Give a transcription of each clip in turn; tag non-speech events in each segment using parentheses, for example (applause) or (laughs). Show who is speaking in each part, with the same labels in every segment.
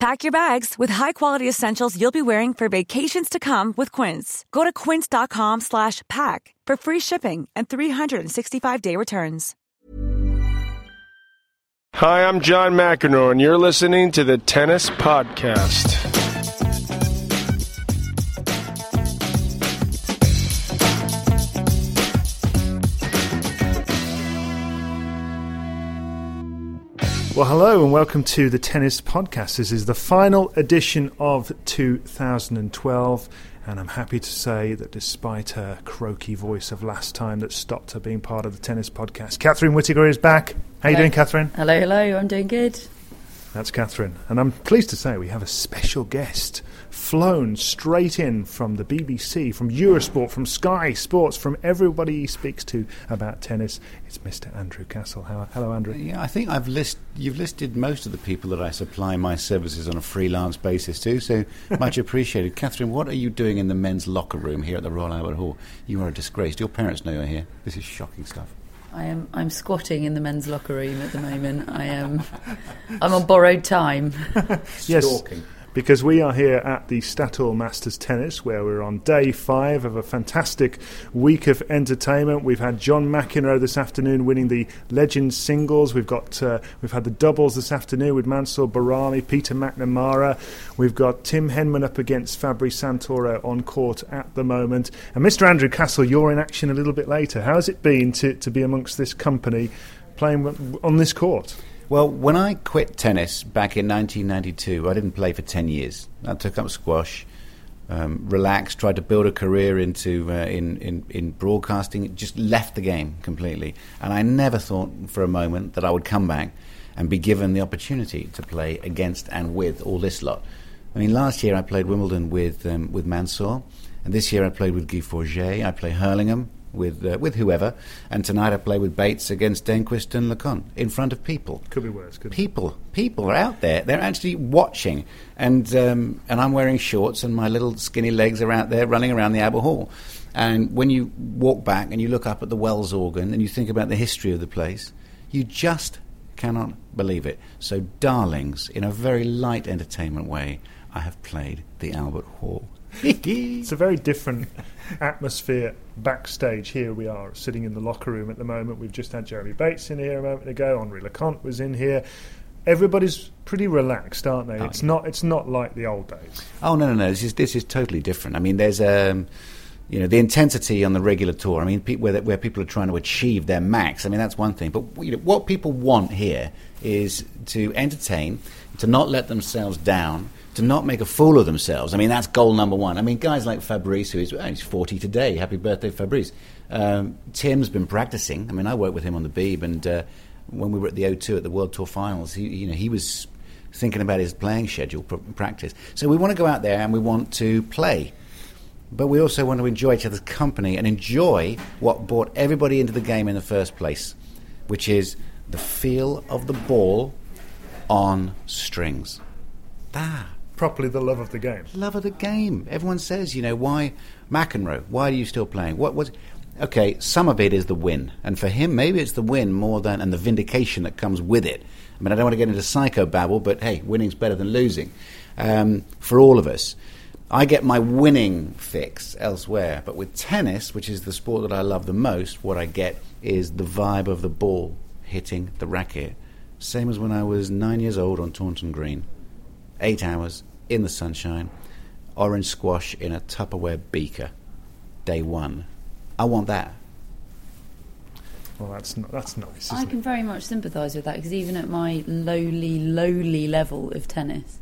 Speaker 1: Pack your bags with high-quality essentials you'll be wearing for vacations to come with Quince. Go to quince.com slash pack for free shipping and 365-day returns.
Speaker 2: Hi, I'm John McEnroe, and you're listening to the Tennis Podcast.
Speaker 3: Well, hello and welcome to the Tennis Podcast. This is the final edition of 2012, and I'm happy to say that despite her croaky voice of last time that stopped her being part of the Tennis Podcast, Catherine Whittaker is back. How you doing, Catherine?
Speaker 4: Hello, hello. I'm doing good.
Speaker 3: That's Catherine, and I'm pleased to say we have a special guest flown straight in from the BBC, from Eurosport, from Sky Sports, from everybody he speaks to about tennis. It's Mr. Andrew Castle. Hello, Andrew.
Speaker 5: Yeah, I think I've list you've listed most of the people that I supply my services on a freelance basis to, so (laughs) much appreciated. Catherine, what are you doing in the men's locker room here at the Royal Albert Hall? You are a disgrace. Do your parents know you're here? This is shocking stuff.
Speaker 4: I am. I'm squatting in the men's locker room at the moment. I am. I'm on borrowed time. (laughs)
Speaker 3: Yes.
Speaker 5: Stalking.
Speaker 3: Because we are here at the Statoil Masters Tennis, where we're on day five of a fantastic week of entertainment. We've had John McEnroe this afternoon winning the Legends singles. We've got uh, we've had the doubles this afternoon with Mansour Bahrami, Peter McNamara. We've got Tim Henman up against Fabrice Santoro on court at the moment. And Mr. Andrew Castle, you're in action a little bit later. How's it been to, to be amongst this company playing on this court?
Speaker 5: Well, when I quit tennis back in 1992, I didn't play for 10 years. I took up squash, um, relaxed, tried to build a career into uh, in, in in broadcasting. Just left the game completely, and I never thought for a moment that I would come back and be given the opportunity to play against and with all this lot. I mean, last year I played Wimbledon with um, with Mansour, and this year I played with Guy Forget. I play Hurlingham with uh, with whoever, and tonight I play with Bates against Denquist and Leconte in front of people.
Speaker 3: Could be worse. Could
Speaker 5: People, people are out there. They're actually watching, and um, and I'm wearing shorts, and my little skinny legs are out there running around the Albert Hall. And when you walk back and you look up at the Willis organ and you think about the history of the place, you just cannot believe it. So, darlings, in a very light entertainment way, I have played the Albert Hall. (laughs)
Speaker 3: It's a very different atmosphere backstage. Here we are sitting in the locker room at the moment. We've just had Jeremy Bates in here a moment ago. Henri Leconte was in here. Everybody's pretty relaxed, aren't they?
Speaker 5: Oh,
Speaker 3: it's
Speaker 5: yeah.
Speaker 3: not. It's not like the old days.
Speaker 5: Oh no, no, no! This is this is totally different. I mean, there's um, you know, the intensity on the regular tour. I mean, pe- where where people are trying to achieve their max. I mean, that's one thing. But you know, what people want here is to entertain, to not let themselves down, to not make a fool of themselves. I mean, that's goal number one. I mean, guys like Fabrice, who is oh, he's 40 today. Happy birthday, Fabrice. Um, Tim's been practicing. I mean, I worked with him on the Beeb, and uh, when we were at the O2 at the World Tour Finals, he, you know, he was thinking about his playing schedule, pr- practice. So we want to go out there and we want to play. But we also want to enjoy each other's company and enjoy what brought everybody into the game in the first place, which is the feel of the ball on strings. Ah,
Speaker 3: Properly, the love of the game.
Speaker 5: love of the game. Everyone says, you know, why McEnroe? Why are you still playing? What was? Okay, some of it is the win, and for him, maybe it's the win more than and the vindication that comes with it. I mean, I don't want to get into psychobabble, but hey, winning's better than losing um, for all of us. I get my winning fix elsewhere, but with tennis, which is the sport that I love the most, what I get is the vibe of the ball hitting the racket. Same as when I was nine years old on Taunton Green eight hours in the sunshine, orange squash in a Tupperware beaker. Day one. I want that.
Speaker 3: Well, that's not, that's nice.
Speaker 4: I
Speaker 3: Isn't
Speaker 4: can
Speaker 3: it?
Speaker 4: very much sympathise with that because even at my lowly, lowly level of tennis,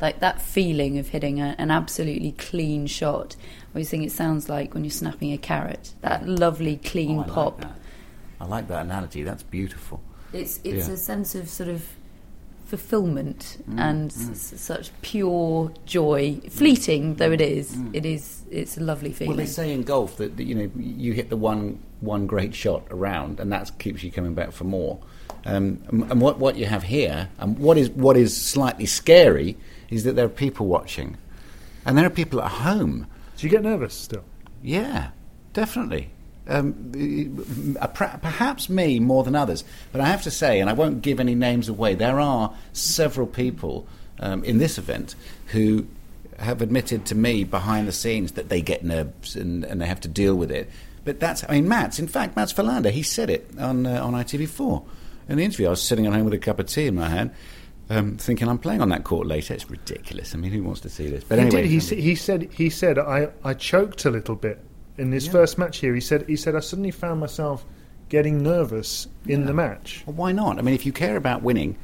Speaker 4: like that feeling of hitting a, an absolutely clean shot, I always think it sounds like when you're snapping a carrot. That lovely, clean
Speaker 5: Oh, I like
Speaker 4: pop.
Speaker 5: that. I like that analogy. That's beautiful.
Speaker 4: It's it's
Speaker 5: Yeah.
Speaker 4: a sense of sort of fulfillment mm, and mm. s- such pure joy, fleeting mm, though it is. It is. It's a lovely feeling.
Speaker 5: Well, they say in golf that, that you know you hit the one one great shot around, and that keeps you coming back for more. Um, and and what what you have here, and what is what is slightly scary, is that there are people watching, and there are people at home.
Speaker 3: Do you get nervous still?
Speaker 5: Yeah, definitely. Um, uh, perhaps me more than others, but I have to say, and I won't give any names away. There are several people um, in this event who have admitted to me behind the scenes that they get nerves and, and they have to deal with it. But that's, I mean, Mats, in fact, Mats Wilander, he said it on, uh, on ITV4. In the interview, I was sitting at home with a cup of tea in my hand, um, thinking I'm playing on that court later. It's ridiculous. I mean, who wants to see this? But
Speaker 3: he
Speaker 5: anyway,
Speaker 3: did. He, sa- he said. He said. I, I choked a little bit in his first match here. He said. He said I suddenly found myself getting nervous in the match.
Speaker 5: Well, why not? I mean, if you care about winning,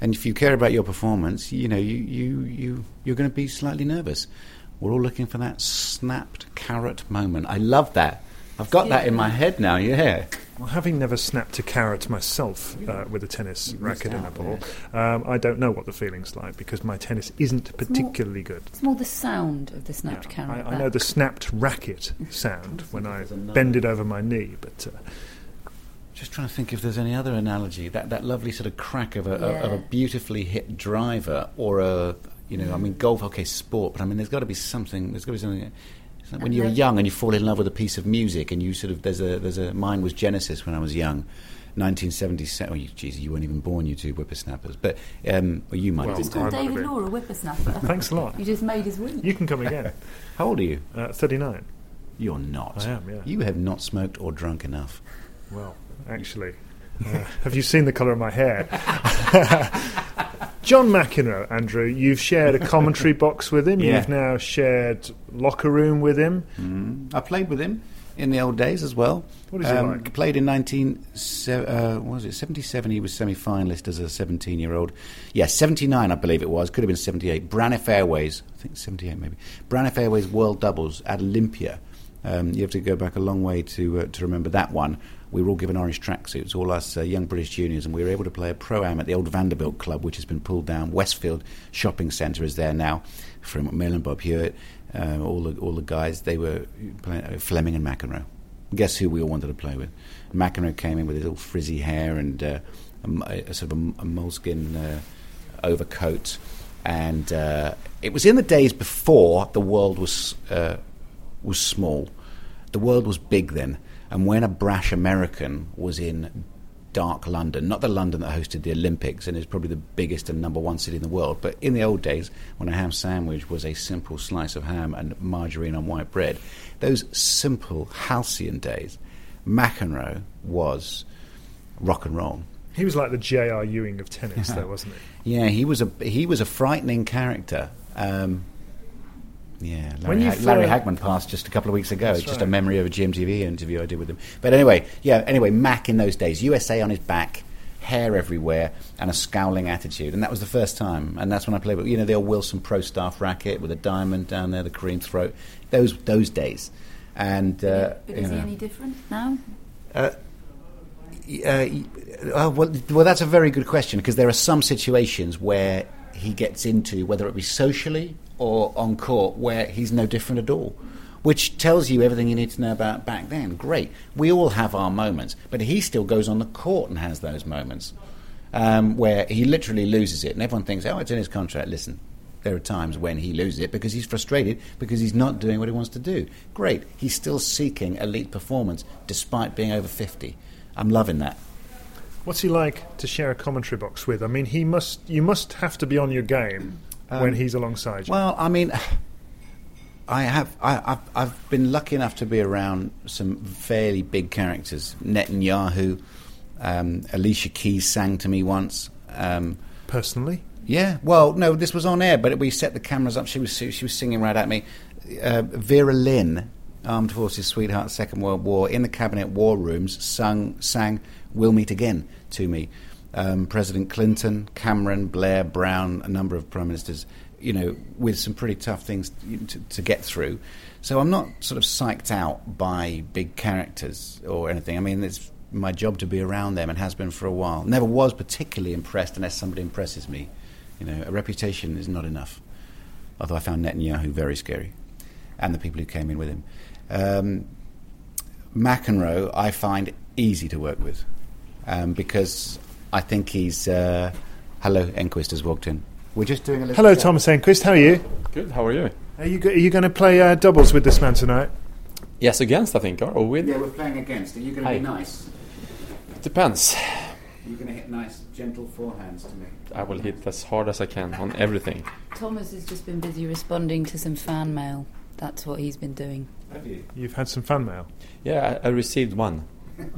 Speaker 5: and if you care about your performance, you know, you you you you're going to be slightly nervous. We're all looking for that snapped carrot moment. I love that. I've got that in my head now. Yeah.
Speaker 3: Well, having never snapped a carrot myself uh, with a tennis racket and a ball, um, I don't know what the feeling's like because my tennis isn't particularly good.
Speaker 4: it's more the sound of the snapped carrot.
Speaker 3: I, I know the snapped racket sound (laughs) when I bend it over my knee, but uh,
Speaker 5: Just trying to think if there's any other analogy. That that lovely sort of crack of a, of a beautifully hit driver, or a you know, I mean, golf, okay, sport, but I mean, there's got to be something. There's got to be something. It's like when you're young and you fall in love with a piece of music, and you sort of there's a there's a mine was Genesis when I was young. 1977. Oh, you, geez, you weren't even born, you two whippersnappers. But um, well, you might.
Speaker 3: Well,
Speaker 5: have
Speaker 4: Just
Speaker 5: been.
Speaker 4: called
Speaker 3: I might have
Speaker 4: David
Speaker 3: been.
Speaker 4: Law a whippersnapper. (laughs)
Speaker 3: thanks a lot.
Speaker 4: you just made his week.
Speaker 3: You can come again. (laughs)
Speaker 5: How old are you?
Speaker 3: Uh, 39.
Speaker 5: You're not.
Speaker 3: I am, yeah.
Speaker 5: You have not smoked or drunk enough.
Speaker 3: Well, actually, uh, have you seen the colour of my hair? (laughs) John McEnroe, Andrew, you've shared a (laughs) commentary box with him.
Speaker 5: Yeah.
Speaker 3: You've now shared locker room with him.
Speaker 5: I played with him in the old days as well.
Speaker 3: What is he
Speaker 5: um,
Speaker 3: like?
Speaker 5: Played in 19, se- uh, what was it 77? He was semi-finalist as a 17-year-old. Yeah, 79, I believe it was. Could have been 78. Braniff Airways, I think 78 maybe. Braniff Airways World Doubles at Olympia. Um, you have to go back a long way to uh, to remember that one. We were all given orange tracksuits, all us uh, young British juniors, and we were able to play a pro am at the old Vanderbilt Club, which has been pulled down. Westfield Shopping Centre is there now. Frew McMillan, Bob Hewitt, uh, all the all the guys, they were playing, uh, Fleming and McEnroe. Guess who we all wanted to play with? McEnroe came in with his little frizzy hair and uh, a, a sort of a, a moleskin uh, overcoat, and uh, it was in the days before the world was was small. The world was big then, and when a brash American was in dark London, not the London that hosted the Olympics and is probably the biggest and number one city in the world, but in the old days when a ham sandwich was a simple slice of ham and margarine on white bread, those simple halcyon days, McEnroe was rock and roll.
Speaker 3: He was like the J.R. Ewing of tennis, (laughs) though, wasn't he?
Speaker 5: Yeah, he was a he was a frightening character. Um, yeah, Larry,
Speaker 3: When you
Speaker 5: Hag- Larry Hagman passed just a couple of weeks ago.
Speaker 3: That's
Speaker 5: It's just a memory of a GMTV interview I did with him. But anyway, yeah. Anyway, Mac in those days, USA on his back, hair everywhere, and a scowling attitude, and that was the first time. And that's when I played with you know the old Wilson Pro Staff racket with a diamond down there, the cream throat. Those those days, and uh,
Speaker 4: but
Speaker 5: you
Speaker 4: is he
Speaker 5: know.
Speaker 4: any different now?
Speaker 5: Uh, uh, well, well, that's a very good question because there are some situations where he gets into, whether it be socially or on court, where he's no different at all. Which tells you everything you need to know about back then. Great. We all have our moments, but he still goes on the court and has those moments um, where he literally loses it, and everyone thinks, oh, it's in his contract. Listen, there are times when he loses it because he's frustrated because he's not doing what he wants to do. Great. He's still seeking elite performance despite being over 50. I'm loving that.
Speaker 3: What's he like to share a commentary box with? I mean, he must. You must have to be on your game when he's alongside you.
Speaker 5: Well, I mean, (sighs) I have I, I've, I've been lucky enough to be around some fairly big characters. Netanyahu, um, Alicia Keys sang to me once. Um,
Speaker 3: Personally,
Speaker 5: yeah, well, no, this was on air, but we set the cameras up. She was she was singing right at me. Uh, Vera Lynn Armed Forces Sweetheart, Second World War, in the cabinet war rooms, sung, sang We'll Meet Again to me. Um, President Clinton, Cameron, Blair, Brown, a number of prime ministers, you know, with some pretty tough things to, to get through. So I'm not sort of psyched out by big characters or anything. I mean, it's my job to be around them and has been for a while. Never was particularly impressed unless somebody impresses me. You know, a reputation is not enough. Although I found Netanyahu very scary, and the people who came in with him. Um, McEnroe, I find easy to work with um, because I think he's. Uh, hello, Enqvist has walked in. We're just doing a little.
Speaker 3: Hello,
Speaker 5: chat.
Speaker 3: Thomas Enqvist. How are you?
Speaker 6: Good. How are you?
Speaker 3: Are you, go- are you going to play uh, doubles with this man tonight?
Speaker 6: Yes, against I think, or, or with.
Speaker 5: Yeah, we're playing against. Are you going to
Speaker 6: Hi.
Speaker 5: be nice?
Speaker 6: It Depends.
Speaker 5: You're you going to hit nice, gentle forehands to me?
Speaker 6: I will hit as hard as I can on everything.
Speaker 4: Thomas has just been busy responding to some fan mail. That's what he's been doing.
Speaker 5: Have you?
Speaker 3: You've had some fan mail.
Speaker 6: Yeah, I, I received one,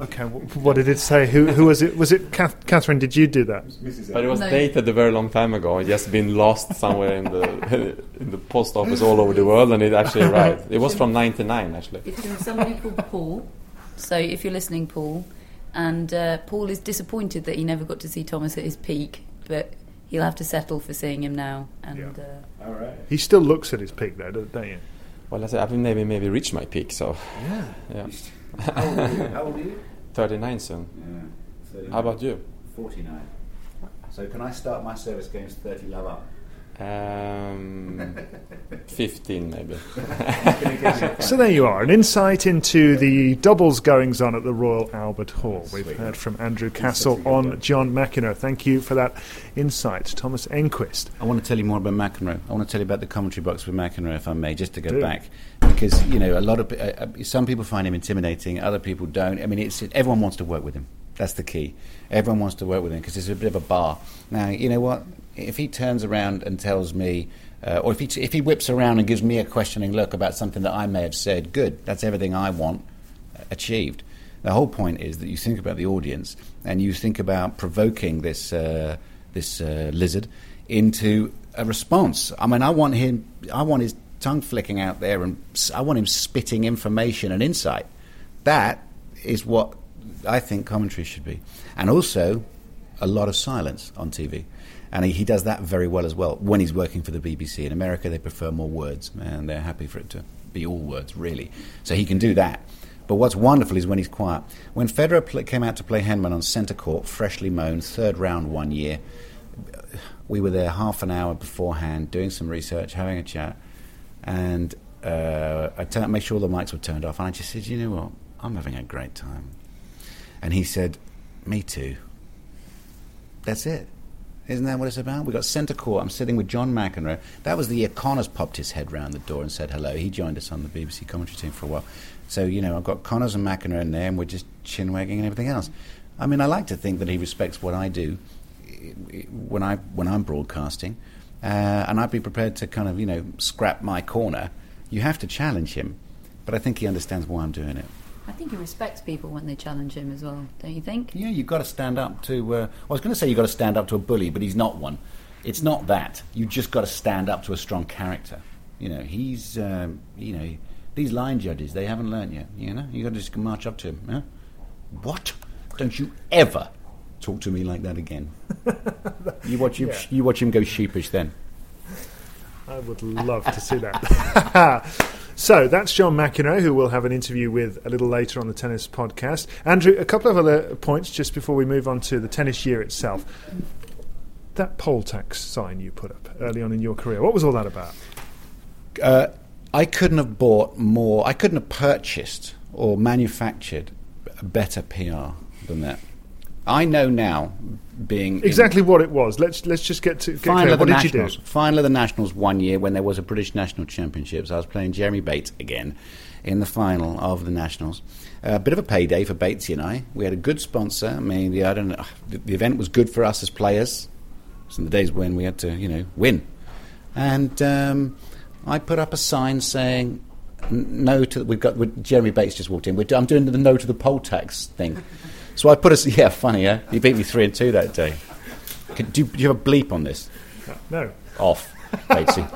Speaker 3: Okay, wh- what did it say? Who, who was it? Was it Kath- Catherine? Did you do that?
Speaker 6: but it was
Speaker 4: No.
Speaker 6: dated a very long time ago. It just been lost somewhere in the in the post office all over the world, and it actually arrived. It was from '99, actually.
Speaker 4: It's from somebody called Paul. So if you're listening, Paul, and uh, Paul is disappointed that he never got to see Thomas at his peak, but he'll have to settle for seeing him now. And
Speaker 3: Yeah.
Speaker 4: uh,
Speaker 5: All right.
Speaker 3: He still looks at his peak, though, don't don't you?
Speaker 6: Well, I said I've maybe maybe reached my peak, so
Speaker 3: Yeah.
Speaker 6: yeah,
Speaker 5: How old are you? How old are you? (laughs)
Speaker 6: 39 soon.
Speaker 5: Yeah.
Speaker 6: How about you?
Speaker 5: 49. So can I start my service games 30 love up?
Speaker 6: Um, (laughs) 15 maybe. (laughs)
Speaker 3: So there you are, an insight into the doubles goings on at the Royal Albert Hall. We've
Speaker 5: Sweet.
Speaker 3: heard from Andrew Castle on John McEnroe. Thank you for that insight, Thomas Enqvist.
Speaker 5: I want to tell you more about McEnroe. I want to tell you about the commentary box with McEnroe, if I may, just to go
Speaker 3: Do.
Speaker 5: back, because you know a lot of uh, uh, some people find him intimidating, other people don't. I mean, it's everyone wants to work with him. That's the key. Everyone wants to work with him because it's a bit of a bar. Now, you know what? If he turns around and tells me, uh, or if he if he whips around and gives me a questioning look about something that I may have said, good. That's everything I want uh, achieved. The whole point is that you think about the audience and you think about provoking this uh, this uh, lizard into a response. I mean, I want him. I want his tongue flicking out there, and I want him spitting information and insight. That is what I think commentary should be, and also a lot of silence on TV. And he, does that very well as well when he's working for the BBC. In America, they prefer more words, and they're happy for it to be all words, really. So he can do that. But what's wonderful is when he's quiet. When Federer pl- came out to play Henman on centre court, freshly mown, third round one year, we were there half an hour beforehand doing some research, having a chat, and uh, I turned, made sure the mics were turned off, and I just said, you know what, I'm having a great time. And he said, me too. That's it. Isn't that what it's about? We've got centre court. I'm sitting with John McEnroe. That was the year Connors popped his head round the door and said hello. He joined us on the BBC commentary team for a while. So, you know, I've got Connors and McEnroe in there, and we're just chin wagging and everything else. I mean, I like to think that he respects what I do when I when I'm broadcasting, uh, and I'd be prepared to kind of you know scrap my corner. You have to challenge him, but I think he understands why I'm doing it.
Speaker 4: I think he respects people when they challenge him as well, don't you think?
Speaker 5: Yeah, you've got to stand up to. Uh, I was going to say you've got to stand up to a bully, but he's not one. It's not that. You've just got to stand up to a strong character. You know, he's. Um, you know, these line judges they haven't learnt yet. You know, you have got to just march up to him. Yeah? What? Don't you ever talk to me like that again? (laughs) you watch him.
Speaker 3: Yeah.
Speaker 5: You watch him go sheepish then.
Speaker 3: I would love to see that. (laughs) so that's John McEnroe, who we'll have an interview with a little later on the tennis podcast. Andrew, a couple of other points just before we move on to the tennis year itself. That poll tax sign you put up early on in your career, what was all that about?
Speaker 5: Uh, I couldn't have bought more. I couldn't have purchased or manufactured a better PR than that. I know now, being in-
Speaker 3: Exactly what it was. Let's let's just get to get
Speaker 5: final
Speaker 3: clear.
Speaker 5: of the
Speaker 3: What did you
Speaker 5: nationals.
Speaker 3: do?
Speaker 5: Final of the nationals one year when there was a British national championships. I was playing Jeremy Bates again in the final of the nationals. A bit of a payday for Batesy and I. We had a good sponsor. I mean, the, I don't know, the, the event was good for us as players. It was in the days when we had to, you know, win. And um, I put up a sign saying. "N- No to we've got with Jeremy Bates just walked in. We're, I'm doing the no to the poll tax thing, (laughs) so I put a yeah funny yeah. You beat me three and two that day. Could, do, you- do you have a bleep on this?
Speaker 3: No.
Speaker 5: Off, Batesy.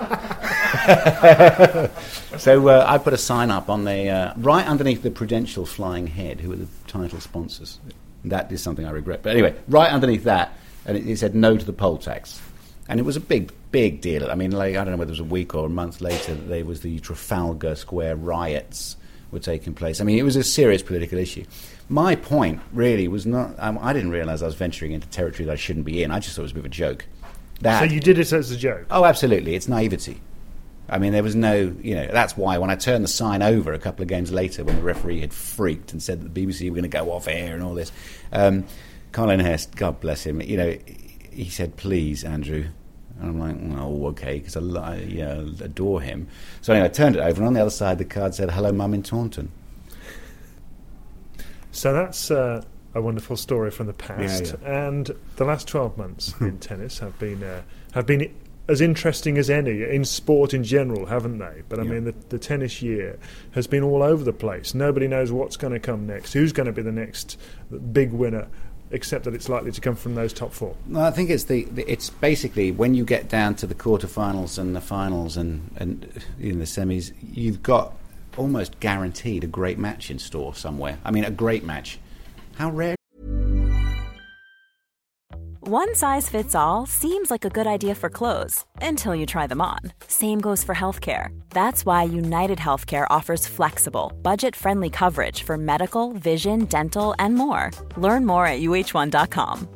Speaker 5: (laughs) so uh, I put a sign up on the uh, right underneath the Prudential Flying Head, who are the title sponsors. That is something I regret. But anyway, right underneath that, and it, it said no to the poll tax. And it was a big, big deal. I mean, like, I don't know whether it was a week or a month later that there was the Trafalgar Square riots were taking place. I mean, it was a serious political issue. My point really was not. Um, I didn't realise I was venturing into territory that I shouldn't be in. I just thought it was a bit of a joke. That,
Speaker 3: So you did it as a joke.
Speaker 5: Oh, absolutely. It's naivety. I mean, there was no, you know, that's why when I turned the sign over a couple of games later, when the referee had freaked and said that the BBC were going to go off air and all this, um, Colin Hurst, God bless him, you know, he said, please, Andrew. And I'm like, oh, okay, because I, li- yeah, adore him. So anyway, I turned it over, and on the other side, the card said, hello, mum in Taunton.
Speaker 3: So that's uh, a wonderful story from the past.
Speaker 5: Yeah,
Speaker 3: And the last 12 months (laughs) in tennis have been uh, have been as interesting as any in sport in general, haven't they? But I
Speaker 5: Yeah.
Speaker 3: mean, the, the tennis year has been all over the place. Nobody knows what's going to come next. Who's going to be the next big winner? Except that it's likely to come from those top four.
Speaker 5: No, I think it's the, the it's basically when you get down to the quarterfinals and the finals and and in the semis, you've got almost guaranteed a great match in store somewhere. I mean, a great match. How rare
Speaker 1: One size fits all seems like a good idea for clothes until you try them on. Same goes for healthcare. That's why United Healthcare offers flexible, budget friendly coverage for medical, vision, dental, and more. Learn more at uh1.com.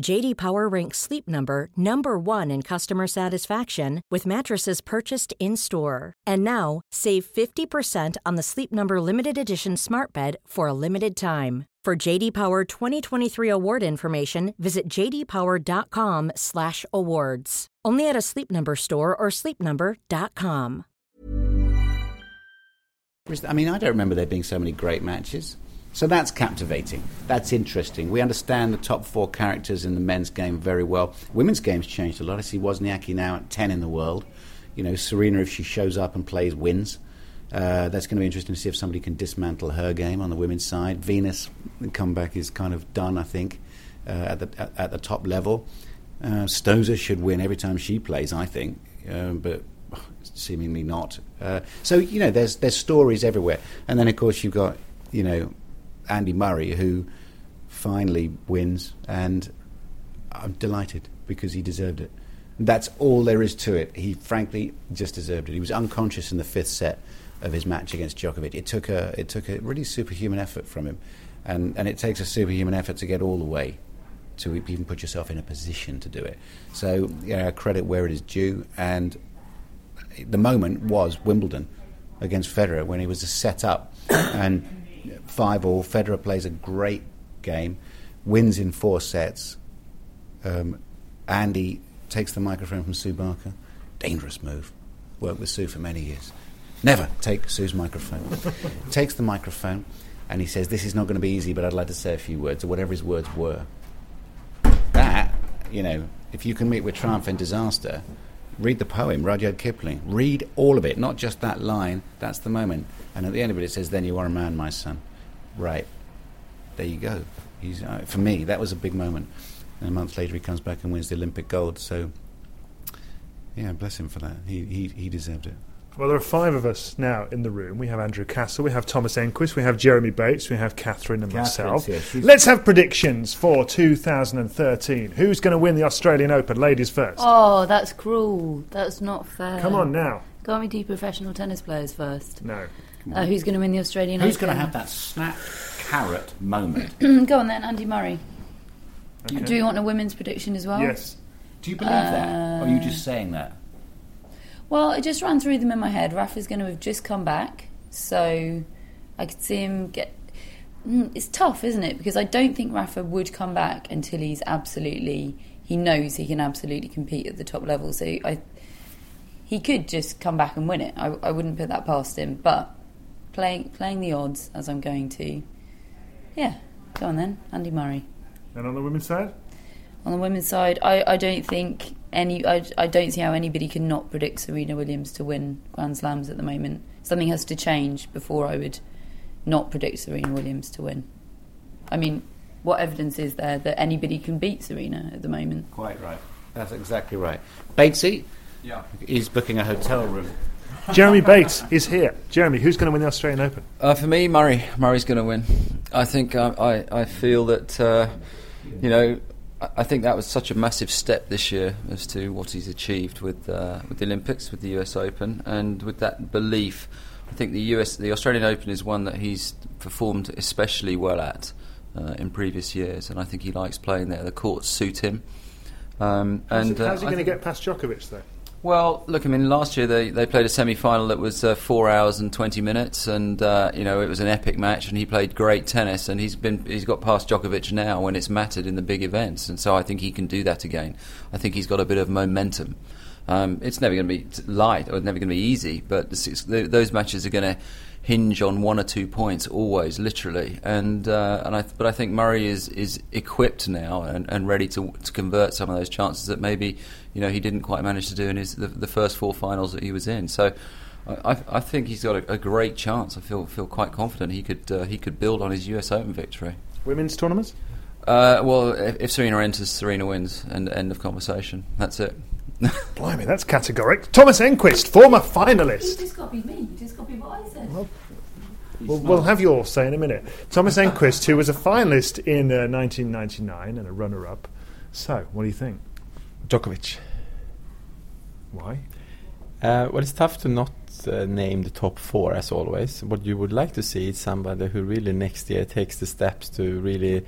Speaker 7: JD Power ranks Sleep Number number 1 in customer satisfaction with mattresses purchased in-store. And now, save 50% on the Sleep Number limited edition Smart Bed for a limited time. For JD Power 2023 award information, visit jdpower.com/awards. Only at a Sleep Number store or sleepnumber.com.
Speaker 5: I mean, I don't remember there being so many great matches. So that's captivating. That's interesting. We understand the top four characters in the men's game very well. Women's game's changed a lot. I see Wozniacki now at 10 in the world. You know, Serena, if she shows up and plays, wins. Uh, that's going to be interesting to see if somebody can dismantle her game on the women's side. Venus, the comeback is kind of done, I think, uh, at, the, at, at the top level. Uh, Stosur should win every time she plays, I think, um, but seemingly not. Uh, so you know, there's there's stories everywhere, and then of course you've got you know Andy Murray who finally wins, and I'm delighted because he deserved it. That's all there is to it. He frankly just deserved it. He was unconscious in the fifth set of his match against Djokovic. It took a it took a really superhuman effort from him, and and it takes a superhuman effort to get all the way to even put yourself in a position to do it. So yeah, credit where it is due, and the moment was Wimbledon against Federer when he was set up (coughs) and five all. Federer plays a great game, wins in four sets. Um, Andy takes the microphone from Sue Barker. Dangerous move. Worked with Sue for many years. Never take Sue's microphone. (laughs) takes the microphone and he says, "This is not going to be easy, but I'd like to say a few words," or whatever his words were. That, you know, if you can meet with triumph and disaster, read the poem, Rudyard Kipling. Read all of it, not just that line. That's the moment. And at the end of it, it says, "Then you are a man, my son." Right. There you go. He's, uh, for me, that was a big moment. And a month later, he comes back and wins the Olympic gold. So, yeah, bless him for that. He he, he deserved it.
Speaker 3: Well, there are five of us now in the room. We have Andrew Castle, we have Thomas Enqvist, we have Jeremy Bates, we have Catherine and
Speaker 5: Catherine's
Speaker 3: myself.
Speaker 5: here.
Speaker 3: Let's have predictions for 2013. Who's going to win the Australian Open? Ladies first.
Speaker 4: Oh, that's cruel. That's not fair.
Speaker 3: Come on now.
Speaker 4: Can't we do professional tennis players first?
Speaker 3: No.
Speaker 4: Uh, who's going to win the Australian Open?
Speaker 5: Who's
Speaker 4: Open?
Speaker 5: going to have that snap carrot moment? (clears throat)
Speaker 4: Go on then, Andy Murray.
Speaker 3: Okay.
Speaker 4: Do you want a women's prediction as well?
Speaker 3: Yes.
Speaker 5: Do you believe that? Or are you just saying that?
Speaker 4: Well, I just ran through them in my head. Rafa's going to have just come back, so I could see him get. Mm, It's tough, isn't it? Because I don't think Rafa would come back until he's absolutely. He knows he can absolutely compete at the top level. So I, he could just come back and win it. I, I wouldn't put that past him. But playing playing the odds as I'm going to, yeah, go on then, Andy Murray.
Speaker 3: And on the women's side?
Speaker 4: On the women's side, I, I don't think any. I, I don't see how anybody can not predict Serena Williams to win Grand Slams at the moment. Something has to change before I would not predict Serena Williams to win. I mean, what evidence is there that anybody can beat Serena at the moment?
Speaker 5: Quite right. That's exactly right. Batesy
Speaker 8: Yeah.
Speaker 5: is booking a hotel room.
Speaker 3: Jeremy Bates is here. Jeremy, who's going to win the Australian Open?
Speaker 8: Uh, for me, Murray. Murray's going to win. I think uh, I, I feel that uh, you know I- think that was such a massive step this year as to what he's achieved with uh, with the Olympics, with the US Open, and with that belief. I think the US, the Australian Open, is one that he's performed especially well at uh, in previous years, and I think he likes playing there. The courts suit him. Um,
Speaker 3: How's,
Speaker 8: and
Speaker 3: he,
Speaker 8: uh,
Speaker 3: how's he
Speaker 8: I
Speaker 3: going to get past Djokovic, though?
Speaker 8: Well, look, I mean, last year they, they played a semi final that was uh, four hours and twenty minutes, and uh, you know it was an epic match, and he played great tennis, and he's been he's got past Djokovic now when it's mattered in the big events, and so I think he can do that again. I think he's got a bit of momentum. Um, it's never going to be light or never going to be easy, but the, those matches are going to hinge on one or two points always, literally. And uh, and I but I think Murray is is equipped now and, and ready to to convert some of those chances that maybe you know he didn't quite manage to do in his the, the first four finals that he was in. So. I, I think he's got a, a great chance. I feel feel quite confident he could uh, he could build on his U.S. Open victory.
Speaker 3: Women's tournaments?
Speaker 8: Uh, well, if, if Serena enters, Serena wins, and end of conversation. That's it. (laughs)
Speaker 3: Blimey, that's categoric. Thomas Enqvist, former finalist.
Speaker 4: just copied me. You just copied what I said.
Speaker 3: We'll, we'll have your say in a minute. Thomas Enqvist, who was a finalist in uh, 1999 and a runner up. So, what do you think?
Speaker 9: Djokovic.
Speaker 3: Why?
Speaker 9: Uh, well, it's tough to not uh, name the top four as always. What you would like to see is somebody who really next year takes the steps to really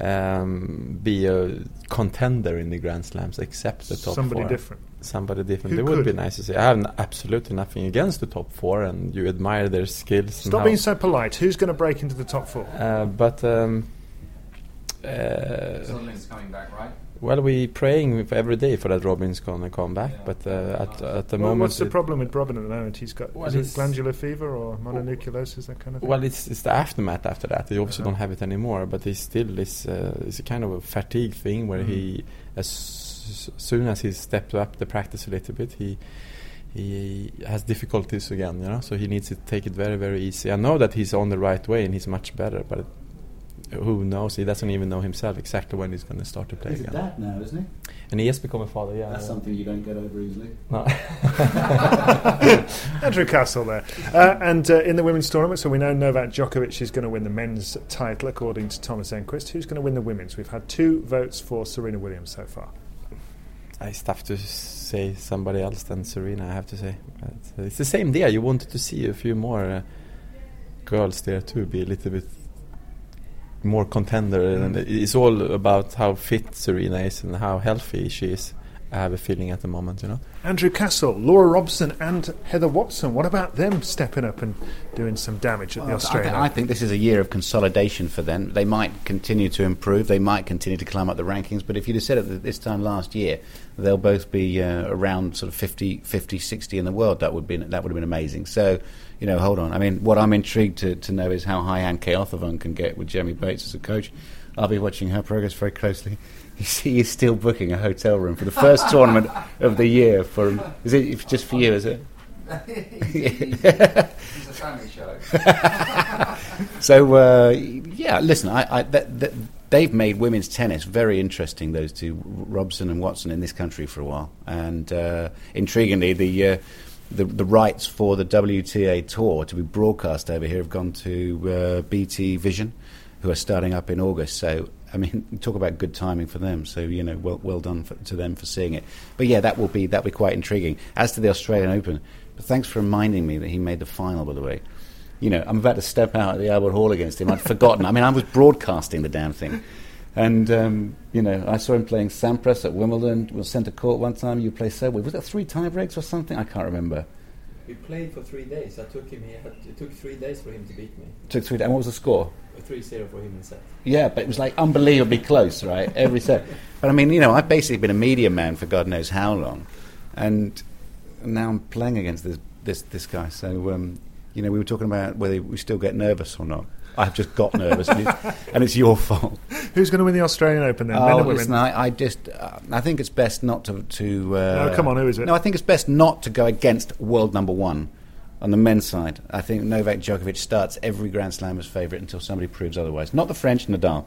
Speaker 9: um, be a contender in the Grand Slams, except the top
Speaker 3: Somebody
Speaker 9: four.
Speaker 3: different.
Speaker 9: Somebody different.
Speaker 3: Who
Speaker 9: it would be nice to see. I have n- absolutely nothing against the top four, and you admire their skills.
Speaker 3: Stop being so polite. Who's going to break into the top four?
Speaker 9: Uh, but um, uh,
Speaker 8: Söderling's coming back, right?
Speaker 9: Well, we're praying for every day for that Robin's gonna come back. But uh, at at the
Speaker 3: Well,
Speaker 9: moment,
Speaker 3: what's the problem with Robin at the moment? He's got
Speaker 9: Well,
Speaker 3: is it
Speaker 9: it's-
Speaker 3: glandular fever or mononucleosis, that kind of thing.
Speaker 9: Well, it's it's the aftermath after that. He obviously
Speaker 3: Uh-huh.
Speaker 9: don't have it anymore, but he still is. Uh, it's a kind of a fatigue thing where
Speaker 3: Mhm.
Speaker 9: he, as soon as he stepped up the practice a little bit, he he has difficulties again. You know, so he needs to take it very very easy. I know that he's on the right way and he's much better, but who knows? He doesn't even know himself exactly when he's going to start to play
Speaker 5: He's a
Speaker 9: again.
Speaker 5: dad now, isn't he?
Speaker 9: And he has become a father. Yeah,
Speaker 5: That's
Speaker 9: yeah.
Speaker 5: something you don't get over easily.
Speaker 9: No. (laughs)
Speaker 3: Andrew Castle there. Uh, and uh, in the women's tournament, so we know Novak Djokovic is going to win the men's title, according to Thomas Enqvist. Who's going to win the women's? We've had two votes for Serena Williams so far.
Speaker 9: It's tough to say somebody else than Serena. I have to say, But, uh, it's the same there. You wanted to see a few more uh, girls there too, be a little bit more contender, and mm. it's all about how fit Serena is and how healthy she is. I have a feeling at the moment, you know.
Speaker 3: Andrew Castle, Laura Robson, and Heather Watson. What about them stepping up and doing some damage at the
Speaker 5: Well, I,
Speaker 3: Australian
Speaker 5: I think this is a year of consolidation for them. They might continue to improve. They might continue to climb up the rankings. But if you'd have said it this time last year, they'll both be uh, around sort of 50, 50, 60 in the world. That would be that would have been amazing. So, you know, hold on. I mean, what I'm intrigued to, to know is how high Anne Keothavong can get with Jeremy Bates as a coach. I'll be watching her progress very closely. You see, he's still booking a hotel room for the first tournament of the year. For is it just for you? Is it?
Speaker 8: It's a family show.
Speaker 5: So uh, yeah, listen, I, I, they've made women's tennis very interesting. Those two, Robson and Watson, in this country for a while, and uh, intriguingly, the, uh, the the rights for the WTA tour to be broadcast over here have gone to uh, BT Vision, who are starting up in August. So. I mean, (laughs) talk about good timing for them. So you know, well, well done for, to them for seeing it. But yeah, that will be that will be quite intriguing. As to the Australian Open, but thanks for reminding me that he made the final. By the way, you know, I'm about to step out at the Albert Hall against him. I'd (laughs) forgotten. I mean, I was broadcasting the damn thing. And um, you know, I saw him playing Sampras at Wimbledon. Was centre court one time. You play so Was that three tie breaks or something? I can't remember.
Speaker 9: We played for three days. I took him. He had, it took three days for him to beat me.
Speaker 5: It Took three. days. And what was the score?
Speaker 9: A 3-0 for him in set.
Speaker 5: Yeah, but it was like unbelievably close, right? Every set. (laughs) But I mean, you know, I've basically been a media man for God knows how long, and now I'm playing against this this this guy. So, um, you know, we were talking about whether we still get nervous or not. I've just got nervous, and, it's, and it's your fault.
Speaker 3: Who's going to win the Australian Open then? Men
Speaker 5: Oh,
Speaker 3: or women?
Speaker 5: listen, I, I just, uh, I think it's best not to. to uh,
Speaker 3: No, come on, who is it?
Speaker 5: No, I think it's best not to go against world number one on the men's side. I think Novak Djokovic starts every Grand Slam as favourite until somebody proves otherwise. Not the French Nadal,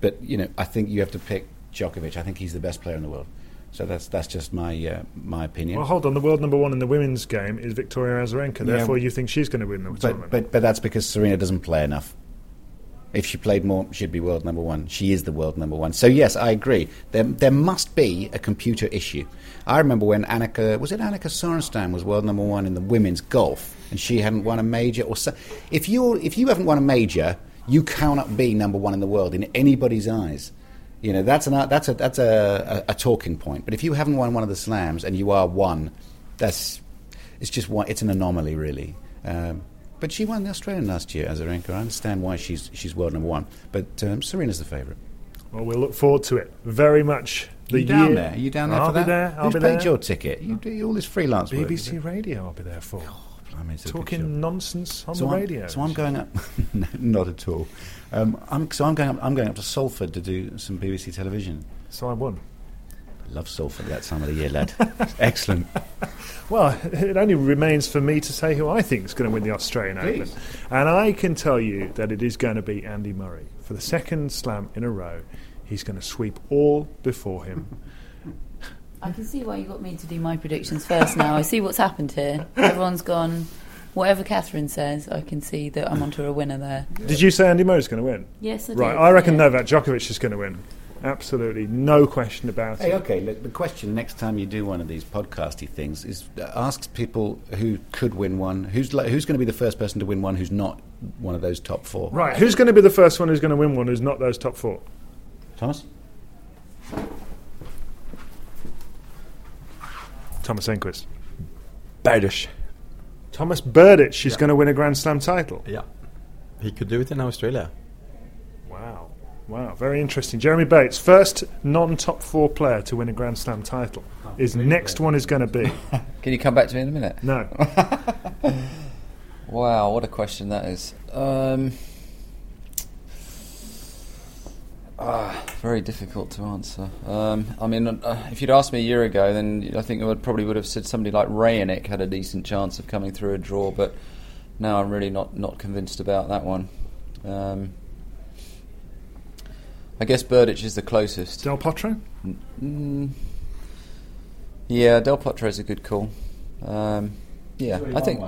Speaker 5: but you know, I think you have to pick Djokovic. I think he's the best player in the world. So that's that's just my uh, my opinion.
Speaker 3: Well, hold on. The world number one in the women's game is Victoria Azarenka.
Speaker 5: Yeah.
Speaker 3: Therefore, you think she's going to win the
Speaker 5: but,
Speaker 3: tournament?
Speaker 5: but but that's because Serena doesn't play enough. If she played more, she'd be world number one. She is the world number one. So yes, I agree. There there must be a computer issue. I remember when Annika was it Annika Sorenstam was world number one in the women's golf, and she hadn't won a major. Or so, if you if you haven't won a major, you cannot be number one in the world in anybody's eyes. You know that's an that's a that's a, a, a talking point. But if you haven't won one of the slams and you are one, that's it's just one. It's an anomaly, really. Um, but she won the Australian last year, Azarenka. I understand why she's she's world number one. But um, Serena's the favourite.
Speaker 3: well, we'll look forward to it very much. The
Speaker 5: you down
Speaker 3: year-
Speaker 5: there? Are you down there
Speaker 3: I'll
Speaker 5: for that?
Speaker 3: Be there. I'll
Speaker 5: Who's
Speaker 3: be
Speaker 5: paid
Speaker 3: there.
Speaker 5: your ticket? You do all this freelance work.
Speaker 3: BBC Radio. I'll be there for
Speaker 5: Blimey, good show.
Speaker 3: talking nonsense on
Speaker 5: so
Speaker 3: the
Speaker 5: I'm,
Speaker 3: radio.
Speaker 5: So I'm going up. (laughs) no, not at all. Um, I'm, so I'm going. Up, I'm going up to Salford to do some BBC television.
Speaker 3: So I won.
Speaker 5: I love Salford at that time of the year, lad. (laughs) Excellent.
Speaker 3: Well, it only remains for me to say who I think is going to win the Australian
Speaker 5: Please.
Speaker 3: Open. And I can tell you that it is going to be Andy Murray. For the second slam in a row, he's going to sweep all before him. (laughs)
Speaker 4: I can see why you got me to do my predictions first now. I see what's happened here. Everyone's gone. Whatever Catherine says, I can see that I'm onto a winner there.
Speaker 3: Did you say Andy Murray's going to win?
Speaker 4: Yes, I
Speaker 3: Right,
Speaker 4: did,
Speaker 3: I reckon
Speaker 4: yeah.
Speaker 3: Novak Djokovic is going to win. Absolutely, no question about
Speaker 5: Hey,
Speaker 3: it.
Speaker 5: okay. Look, the question next time you do one of these podcasty things is uh, ask people who could win one. Who's like, who's going to be the first person to win one? Who's not one of those top four?
Speaker 3: Right, who's going to be the first one who's going to win one who's not those top four?
Speaker 5: Thomas.
Speaker 3: Thomas Enqvist.
Speaker 9: Berdych.
Speaker 3: Thomas Berdych is
Speaker 9: Yeah.
Speaker 3: going to win a Grand Slam title.
Speaker 9: Yeah. He could do it in Australia.
Speaker 3: Wow. Wow, very interesting. Jeremy Bates, first non top four player to win a Grand Slam title. His next one is going to be. (laughs)
Speaker 8: Can you come back to me in a minute?
Speaker 3: No. (laughs)
Speaker 8: Wow, what a question that is. Um, ah, very difficult to answer. Um, I mean, uh, if you'd asked me a year ago, then I think I would probably would have said somebody like Raonic had a decent chance of coming through a draw, but now I'm really not, not convinced about that one. Um, I guess Berdych is the closest.
Speaker 3: Del Potro?
Speaker 8: Mm, yeah, Del Potro is a good call. Um, yeah, I think.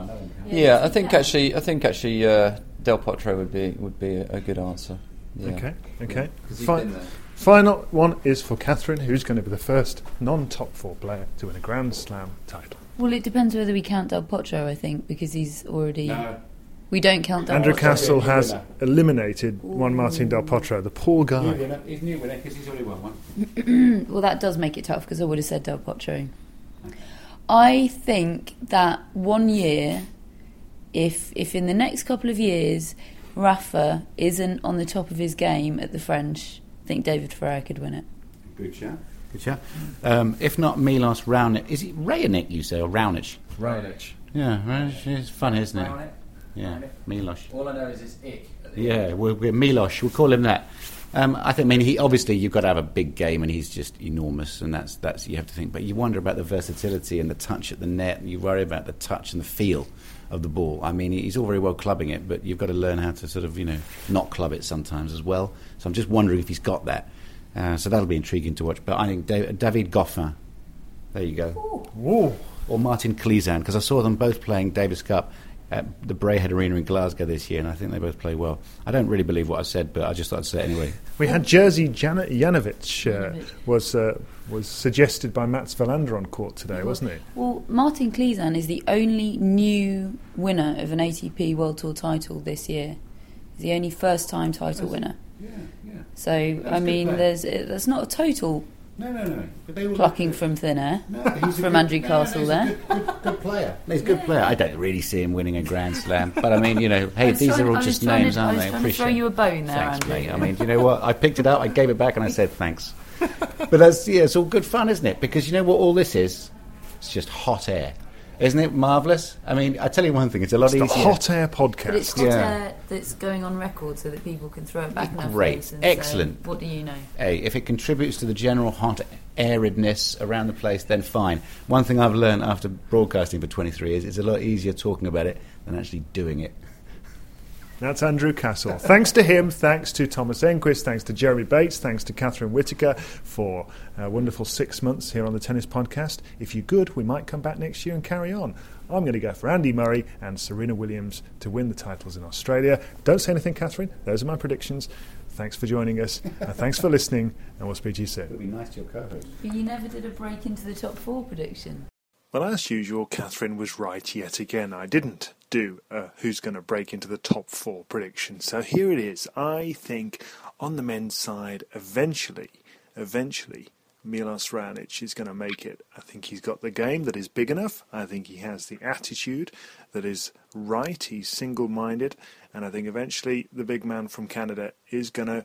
Speaker 8: Yeah, I think actually, I think actually, uh, Del Potro would be would be a, a good answer. Yeah.
Speaker 3: Okay, okay.
Speaker 8: 'Cause he's
Speaker 3: Fi- final one is for Catherine, who's going to be the first non top four player to win a Grand Slam title.
Speaker 4: Well, it depends whether we count Del Potro, I think, because he's already.
Speaker 5: No.
Speaker 4: We don't count Del
Speaker 3: Andrew Castle has
Speaker 5: winner.
Speaker 3: eliminated one Martin Del Potro, the poor guy.
Speaker 5: He's new winner because he's already won one. (clears throat)
Speaker 4: Well, that does make it tough because I would have said Del Potro. I think that one year, if if in the next couple of years, Rafa isn't on the top of his game at the French, I think David Ferrer could win it.
Speaker 5: Good shot. Good shot. Um, if not Milos Raonic, is it Raonic you say or Raonic?
Speaker 8: Raonic.
Speaker 5: Yeah, Raonic. It's fun, isn't it? Yeah, Milosh.
Speaker 8: All I know is it's ick.
Speaker 5: Yeah, we're, we're Milos. We'll call him that. Um, I think. I mean, he obviously you've got to have a big game, and he's just enormous, and that's that's you have to think. But you wonder about the versatility and the touch at the net. And you worry about the touch and the feel of the ball. I mean, he's all very well clubbing it, but you've got to learn how to sort of you know not club it sometimes as well. So I'm just wondering if he's got that. Uh, so that'll be intriguing to watch. But I think David, David Goffin. There you go.
Speaker 3: Ooh.
Speaker 5: Or Martin Klizan, because I saw them both playing Davis Cup at the Braehead Arena in Glasgow this year, and I think they both play well. I don't really believe what I said, but I just thought I'd say it anyway.
Speaker 3: We had Jerzy Jan- Janowicz, uh, was uh, was suggested by Mats Wilander on court today, wasn't he?
Speaker 4: Well, Martin Klizan is the only new winner of an ATP World Tour title this year. He's the only first-time title winner.
Speaker 5: Yeah, yeah.
Speaker 4: So
Speaker 5: He's
Speaker 4: I mean,
Speaker 5: player.
Speaker 4: there's there's not a total
Speaker 5: No, no, no. But they all
Speaker 4: plucking from thin air
Speaker 5: No, he's
Speaker 4: from
Speaker 5: good-
Speaker 4: Andrew
Speaker 5: no, no,
Speaker 4: Castle
Speaker 5: he's a
Speaker 4: there.
Speaker 5: good, good, good player. He's a good player. I don't really see him winning a Grand Slam, but I mean, you know,
Speaker 4: I
Speaker 5: hey, these
Speaker 4: trying-
Speaker 5: are
Speaker 4: I
Speaker 5: all just names,
Speaker 4: to-
Speaker 5: aren't
Speaker 4: I was
Speaker 5: they?
Speaker 4: trying to throw
Speaker 5: Appreciate
Speaker 4: you a bone there,
Speaker 5: Thanks,
Speaker 4: Andrew.
Speaker 5: mate. I mean, you know what? I picked it up, I gave it back, and I said thanks. But that's yeah, it's all good fun, isn't it? Because you know what all this is? It's just hot air. Isn't it marvellous? I mean, I tell you one thing, it's a lot
Speaker 3: It's the
Speaker 5: easier.
Speaker 3: Hot Air podcast.
Speaker 4: But it's hot
Speaker 5: Yeah.
Speaker 4: air that's going on record so that people can throw it back in our
Speaker 5: Great.
Speaker 4: face and say,
Speaker 5: Excellent.
Speaker 4: what do you know?
Speaker 5: Hey, if it contributes to the general hot aridness around the place, then fine. One thing I've learned after broadcasting for 23 years, it's a lot easier talking about it than actually doing it.
Speaker 3: That's Andrew Castle. thanks to him, thanks to Thomas Enqvist, thanks to Jeremy Bates, thanks to Catherine Whitaker for a wonderful six months here on the Tennis Podcast. If you're good, we might come back next year and carry on. I'm going to go for Andy Murray and Serena Williams to win the titles in Australia. Don't say anything, Catherine. Those are my predictions. Thanks for joining us. and thanks for listening, and we'll speak to you soon.
Speaker 5: It'd be nice to your co-host.
Speaker 4: But you never did a break into the top four prediction.
Speaker 3: Well, as usual, Catherine was right yet again. I didn't do a who's going to break into the top four prediction. So here it is. I think on the men's side, eventually, eventually, Milos Raonic is going to make it. I think he's got the game that is big enough. I think he has the attitude that is right. He's single-minded, and I think eventually the big man from Canada is going to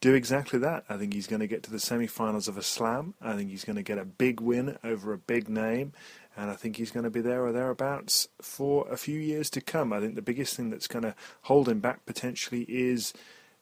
Speaker 3: do exactly that. I think he's going to get to the semi-finals of a slam. I think he's going to get a big win over a big name, and I think he's going to be there or thereabouts for a few years to come. I think the biggest thing that's going to hold him back potentially is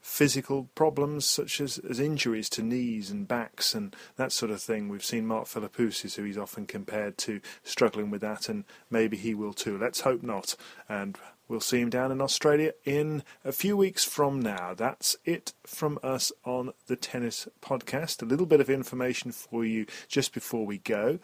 Speaker 3: physical problems such as, as injuries to knees and backs and that sort of thing. We've seen Mark Philippoussis, who he's often compared to, struggling with that, and maybe he will too. Let's hope not. And we'll see him down in Australia in a few weeks from now. That's it from us on the Tennis Podcast. A little bit of information for you just before we go.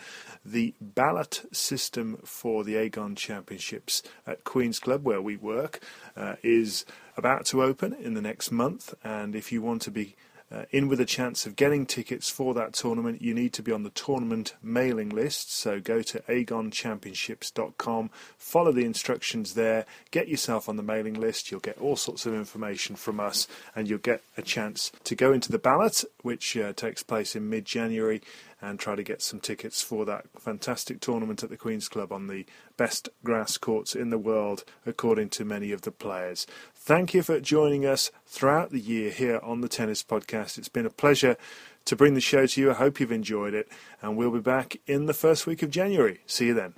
Speaker 3: The ballot system for the Aegon Championships at Queen's Club, where we work, uh, is about to open in the next month. And if you want to be uh, in with a chance of getting tickets for that tournament, you need to be on the tournament mailing list. So go to aegonchampionships.com, follow the instructions there, get yourself on the mailing list. You'll get all sorts of information from us, and you'll get a chance to go into the ballot, which uh, takes place in mid January, and try to get some tickets for that fantastic tournament at the Queen's Club on the best grass courts in the world, according to many of the players. Thank you for joining us throughout the year here on the Tennis Podcast. It's been a pleasure to bring the show to you. I hope you've enjoyed it, and we'll be back in the first week of January. See you then.